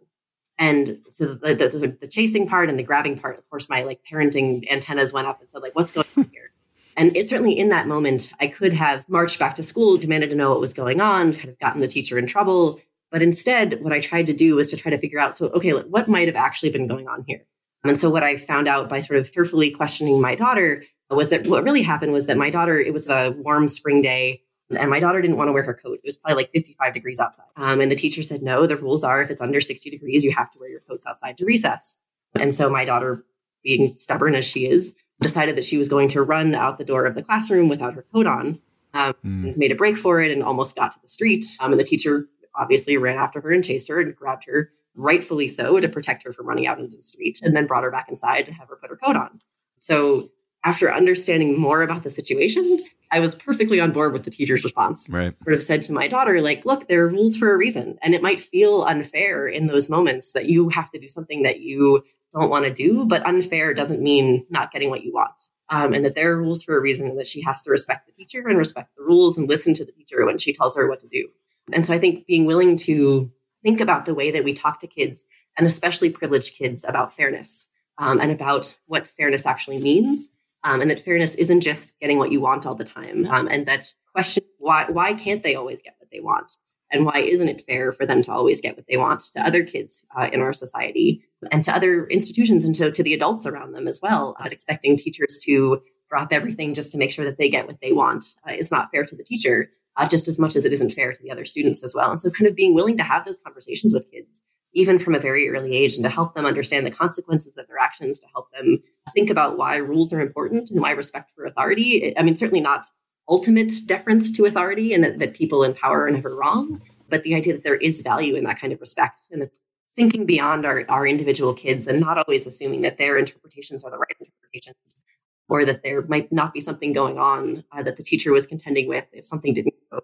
And so the, the, the, chasing part and the grabbing part, of course, my like parenting antennas went up and said, like, what's going on here? And it certainly in that moment, I could have marched back to school, demanded to know what was going on, kind of gotten the teacher in trouble. But instead, what I tried to do was to try to figure out, so, okay, what might have actually been going on here? And so what I found out by sort of carefully questioning my daughter was that what really happened was that my daughter, it was a warm spring day and my daughter didn't want to wear her coat. It was probably like 55 degrees outside. Um, and the teacher said, no, the rules are if it's under 60 degrees, you have to wear your coats outside to recess. And so my daughter, being stubborn as she is, decided that she was going to run out the door of the classroom without her coat on. Um, mm. Made a break for it and almost got to the street. Um, and the teacher obviously ran after her and chased her and grabbed her, rightfully so, to protect her from running out into the street, and then brought her back inside to have her put her coat on. So after understanding more about the situation, I was perfectly on board with the teacher's response. Right. Sort of said to my daughter, like, look, there are rules for a reason. And it might feel unfair in those moments that you have to do something that you don't want to do, but unfair doesn't mean not getting what you want. Um, and that there are rules for a reason and that she has to respect the teacher and respect the rules and listen to the teacher when she tells her what to do. And so I think being willing to think about the way that we talk to kids and especially privileged kids about fairness um, and about what fairness actually means um, and that fairness isn't just getting what you want all the time um, and that question why why can't they always get what they want? And why isn't it fair for them to always get what they want to other kids uh, in our society and to other institutions and to, to the adults around them as well but expecting teachers to drop everything just to make sure that they get what they want uh, is not fair to the teacher uh, just as much as it isn't fair to the other students as well and so kind of being willing to have those conversations with kids even from a very early age and to help them understand the consequences of their actions, to help them think about why rules are important and why respect for authority. I mean, certainly not ultimate deference to authority and that, that people in power are never wrong, but the idea that there is value in that kind of respect and thinking beyond our, our individual kids and not always assuming that their interpretations are the right interpretations or that there might not be something going on uh, that the teacher was contending with if something didn't go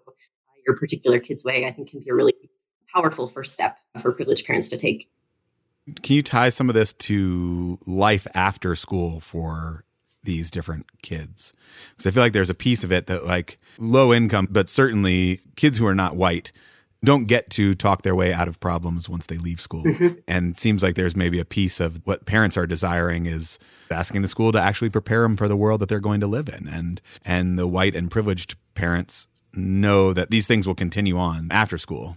your particular kid's way, I think can be a really powerful first step for privileged parents to take. Can you tie some of this to life after school for these different kids? Because I feel like there's a piece of it that, like, low income, but certainly kids who are not white don't get to talk their way out of problems once they leave school. Mm-hmm. And seems like there's maybe a piece of what parents are desiring is asking the school to actually prepare them for the world that they're going to live in. And and the white and privileged parents know that these things will continue on after school.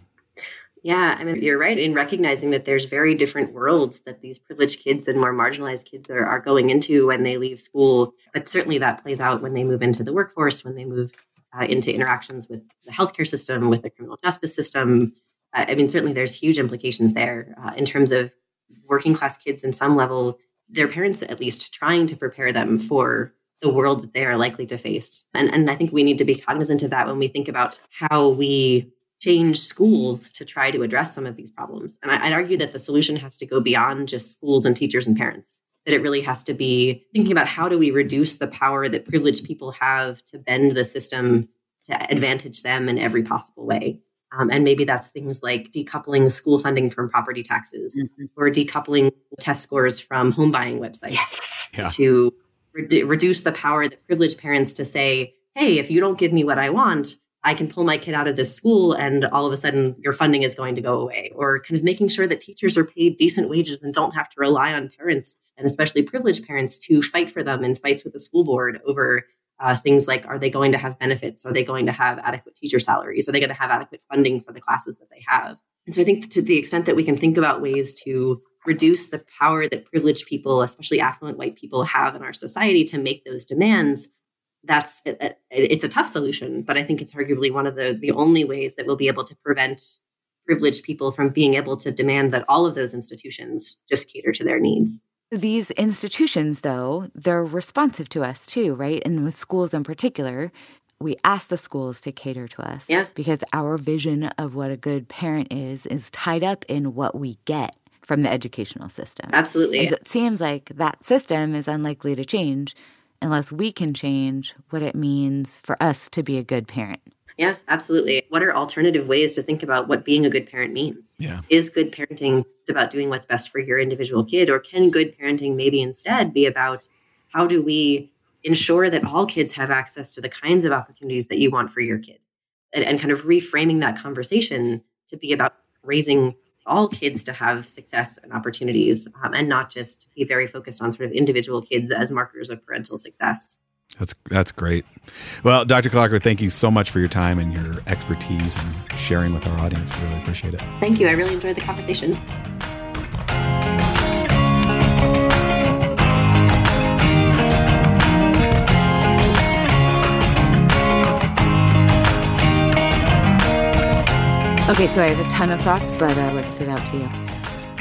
Yeah, I mean, you're right in recognizing that there's very different worlds that these privileged kids and more marginalized kids are, are going into when they leave school. But certainly that plays out when they move into the workforce, when they move uh, into interactions with the healthcare system, with the criminal justice system. Uh, I mean, certainly there's huge implications there uh, in terms of working class kids in some level, their parents at least trying to prepare them for the world that they are likely to face. And, and I think we need to be cognizant of that when we think about how we change schools to try to address some of these problems. And I, would argue that the solution has to go beyond just schools and teachers and parents. That it really has to be thinking about how do we reduce the power that privileged people have to bend the system to advantage them in every possible way. Um, and maybe that's things like decoupling school funding from property taxes mm-hmm. or decoupling test scores from home buying websites yes. yeah. to re- reduce the power that privileged parents to say, hey, if you don't give me what I want, I can pull my kid out of this school and all of a sudden your funding is going to go away. Or kind of making sure that teachers are paid decent wages and don't have to rely on parents and especially privileged parents to fight for them in fights with the school board over uh, things like are they going to have benefits? Are they going to have adequate teacher salaries? Are they going to have adequate funding for the classes that they have? And so I think to the extent that we can think about ways to reduce the power that privileged people, especially affluent white people, have in our society to make those demands, that's it, it's a tough solution, but I think it's arguably one of the the only ways that we'll be able to prevent privileged people from being able to demand that all of those institutions just cater to their needs. These institutions, though, they're responsive to us too, right? And with schools in particular, we ask the schools to cater to us yeah. because our vision of what a good parent is is tied up in what we get from the educational system. Absolutely. And so it seems like that system is unlikely to change unless we can change what it means for us to be a good parent. Yeah, absolutely. What are alternative ways to think about what being a good parent means? Yeah. Is good parenting about doing what's best for your individual kid, or can good parenting maybe instead be about how do we ensure that all kids have access to the kinds of opportunities that you want for your kid? And, and kind of reframing that conversation to be about raising all kids to have success and opportunities um, and not just be very focused on sort of individual kids as markers of parental success. That's that's great. Well, Dr. Calarco, thank you so much for your time and your expertise and sharing with our audience. We really appreciate it. Thank you. I really enjoyed the conversation. Okay, so I have a ton of thoughts, but uh, what stood out to you?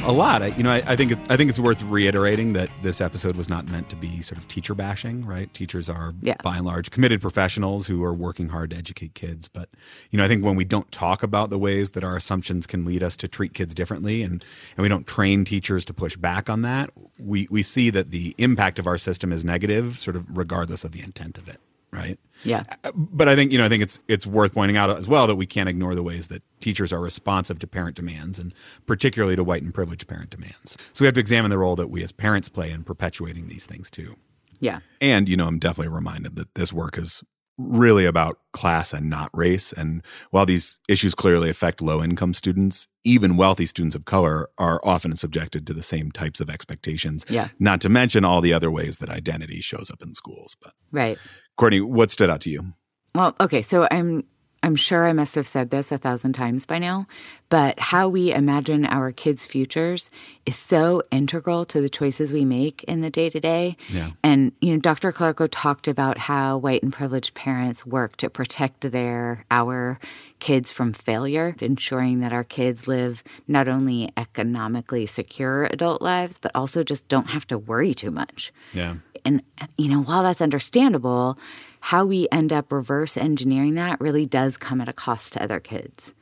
A lot. I, you know, I, I think it, I think it's worth reiterating that this episode was not meant to be sort of teacher bashing, right? Teachers are Yeah. by and large committed professionals who are working hard to educate kids. But you know, I think when we don't talk about the ways that our assumptions can lead us to treat kids differently, and and we don't train teachers to push back on that, we we see that the impact of our system is negative, sort of regardless of the intent of it, right? Yeah. but I think you know I think it's it's worth pointing out as well that we can't ignore the ways that teachers are responsive to parent demands and particularly to white and privileged parent demands. So we have to examine the role that we as parents play in perpetuating these things too. Yeah. And you know I'm definitely reminded that this work is really about class and not race and while these issues clearly affect low income students even wealthy students of color are often subjected to the same types of expectations Yeah. not to mention all the other ways that identity shows up in schools but Right. Courtney what stood out to you Well, okay, so I'm I'm sure I must have said this a thousand times by now, but how we imagine our kids' futures is so integral to the choices we make in the day to day. Yeah. And you know, Dr. Calarco talked about how white and privileged parents work to protect their our kids from failure, ensuring that our kids live not only economically secure adult lives, but also just don't have to worry too much yeah and you know while that's understandable how we end up reverse engineering that really does come at a cost to other kids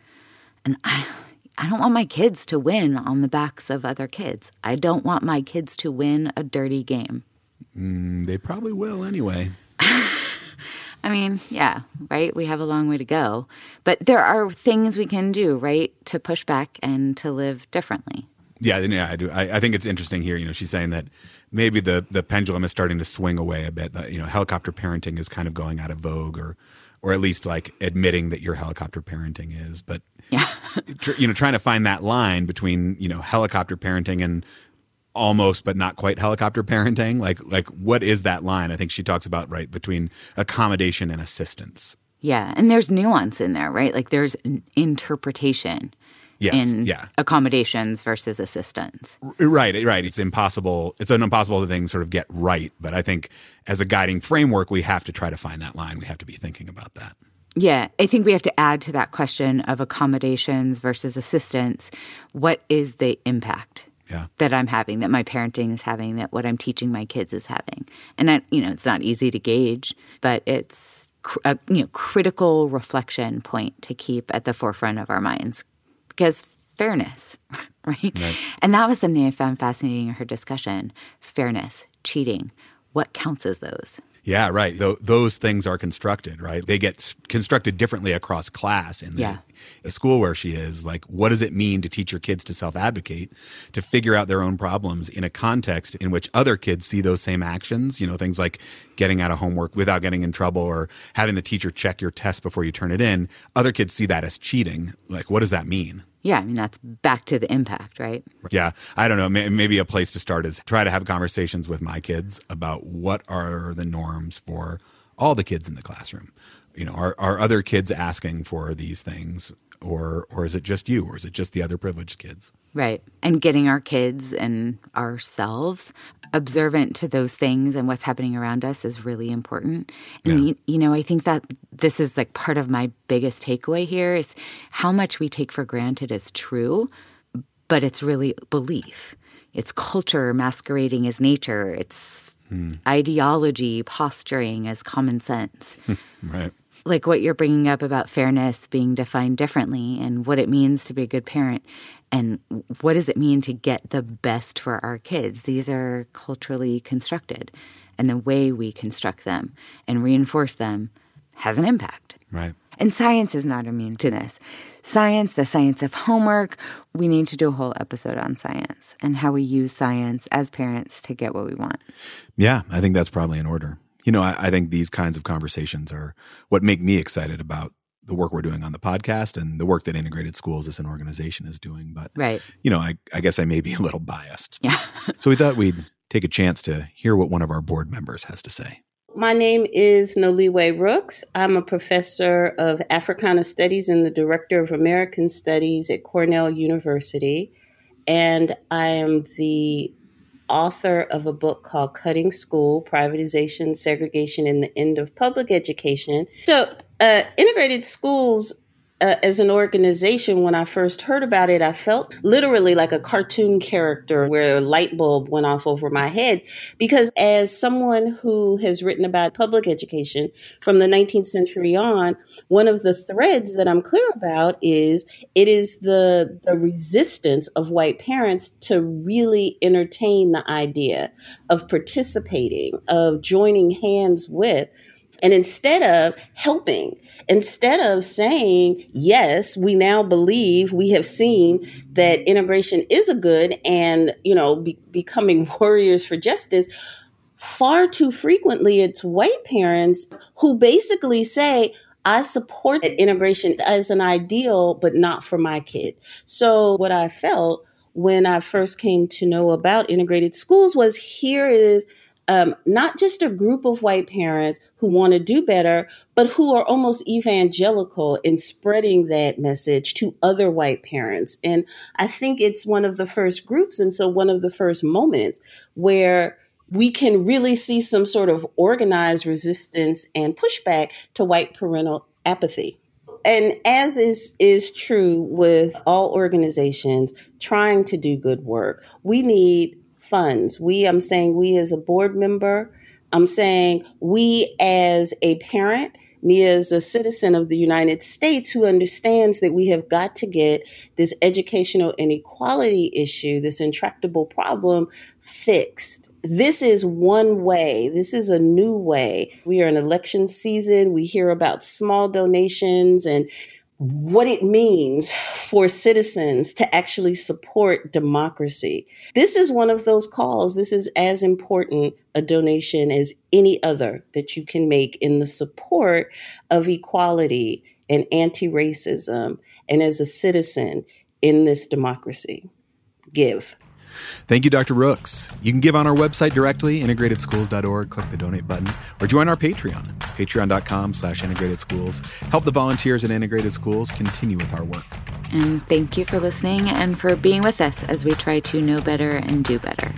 and i i don't want my kids to win on the backs of other kids i don't want my kids to win a dirty game Mm, they probably will anyway I mean, yeah, right? We have a long way to go. But there are things we can do, right, to push back and to live differently. Yeah, yeah, I do. I, I think it's interesting here. You know, she's saying that maybe the the pendulum is starting to swing away a bit. That you know, helicopter parenting is kind of going out of vogue, or or at least like admitting that your helicopter parenting is. But Yeah. tr- you know, trying to find that line between you know helicopter parenting and almost but not quite helicopter parenting. Like like what is that line? I think she talks about right between accommodation and assistance. yeah. And there's nuance in there, right? Like there's an interpretation Yes, in yeah. accommodations versus assistance. Right, right. It's impossible. It's an impossible thing to sort of get right. But I think as a guiding framework, we have to try to find that line. We have to be thinking about that. Yeah, I think we have to add to that question of accommodations versus assistance. What is the impact Yeah. that I'm having, that my parenting is having, that what I'm teaching my kids is having? And I, you know, it's not easy to gauge, but it's cr- a you know critical reflection point to keep at the forefront of our minds because fairness, right? And that was something I found fascinating in her discussion: fairness, cheating. What counts as those? Yeah, right. Th- those things are constructed, right? They get s- constructed differently across class in the, Yeah. the school where she is. Like, what does it mean to teach your kids to self advocate, to figure out their own problems in a context in which other kids see those same actions? You know, things like getting out of homework without getting in trouble or having the teacher check your test before you turn it in. Other kids see that as cheating. Like, what does that mean? Yeah, I mean that's back to the impact, right? Yeah, I don't know. May- Maybe a place to start is try to have conversations with my kids about what are the norms for all the kids in the classroom. You know, are are other kids asking for these things, or or is it just you, or is it just the other privileged kids? Right. And getting our kids and ourselves observant to those things and what's happening around us is really important. And, you, you know, I think that this is like part of my biggest takeaway here is how much we take for granted as true, but it's really belief. It's culture masquerading as nature. It's hmm. ideology posturing as common sense Right. Like what you're bringing up about fairness being defined differently and what it means to be a good parent and what does it mean to get the best for our kids these are culturally constructed and the way we construct them and reinforce them has an impact Right. and science is not immune to this science the science of homework we need to do a whole episode on science and how we use science as parents to get what we want Yeah, I think that's probably in order. You know, I, I think these kinds of conversations are what make me excited about the work we're doing on the podcast and the work that Integrated Schools as an organization is doing. But, right. you know, I, I guess I may be a little biased. Yeah. so we thought we'd take a chance to hear what one of our board members has to say. My name is Noliwe Rooks. I'm a professor of Africana Studies and the Director of American Studies at Cornell University. And I am the author of a book called Cutting School Privatization, Segregation, and the End of Public Education. So, uh, integrated schools uh, as an organization, when I first heard about it, I felt literally like a cartoon character where a light bulb went off over my head. Because as someone who has written about public education from the 19th century on, one of the threads that I'm clear about is it is the, the resistance of white parents to really entertain the idea of participating, of joining hands with and instead of helping, instead of saying, yes, we now believe, we have seen that integration is a good and, you know, be- becoming warriors for justice, far too frequently it's white parents who basically say, I support integration as an ideal, but not for my kid. So what I felt when I first came to know about integrated schools was here is um, not just a group of white parents who want to do better, but who are almost evangelical in spreading that message to other white parents. And I think it's one of the first groups, and so one of the first moments where we can really see some sort of organized resistance and pushback to white parental apathy and as is is true with all organizations trying to do good work we need funds. We, I'm saying we as a board member, I'm saying we as a parent, me as a citizen of the United States who understands that we have got to get this educational inequality issue, this intractable problem fixed. This is one way. This is a new way. We are in election season. We hear about small donations and what it means for citizens to actually support democracy. This is one of those calls. This is as important a donation as any other that you can make in the support of equality and anti racism and as a citizen in this democracy. Give. Thank you, Dr. Rooks. You can give on our website directly, integratedschools.org, click the donate button, or join our Patreon, patreon.com slash integrated schools. Help the volunteers at Integrated Schools continue with our work. And thank you for listening and for being with us as we try to know better and do better.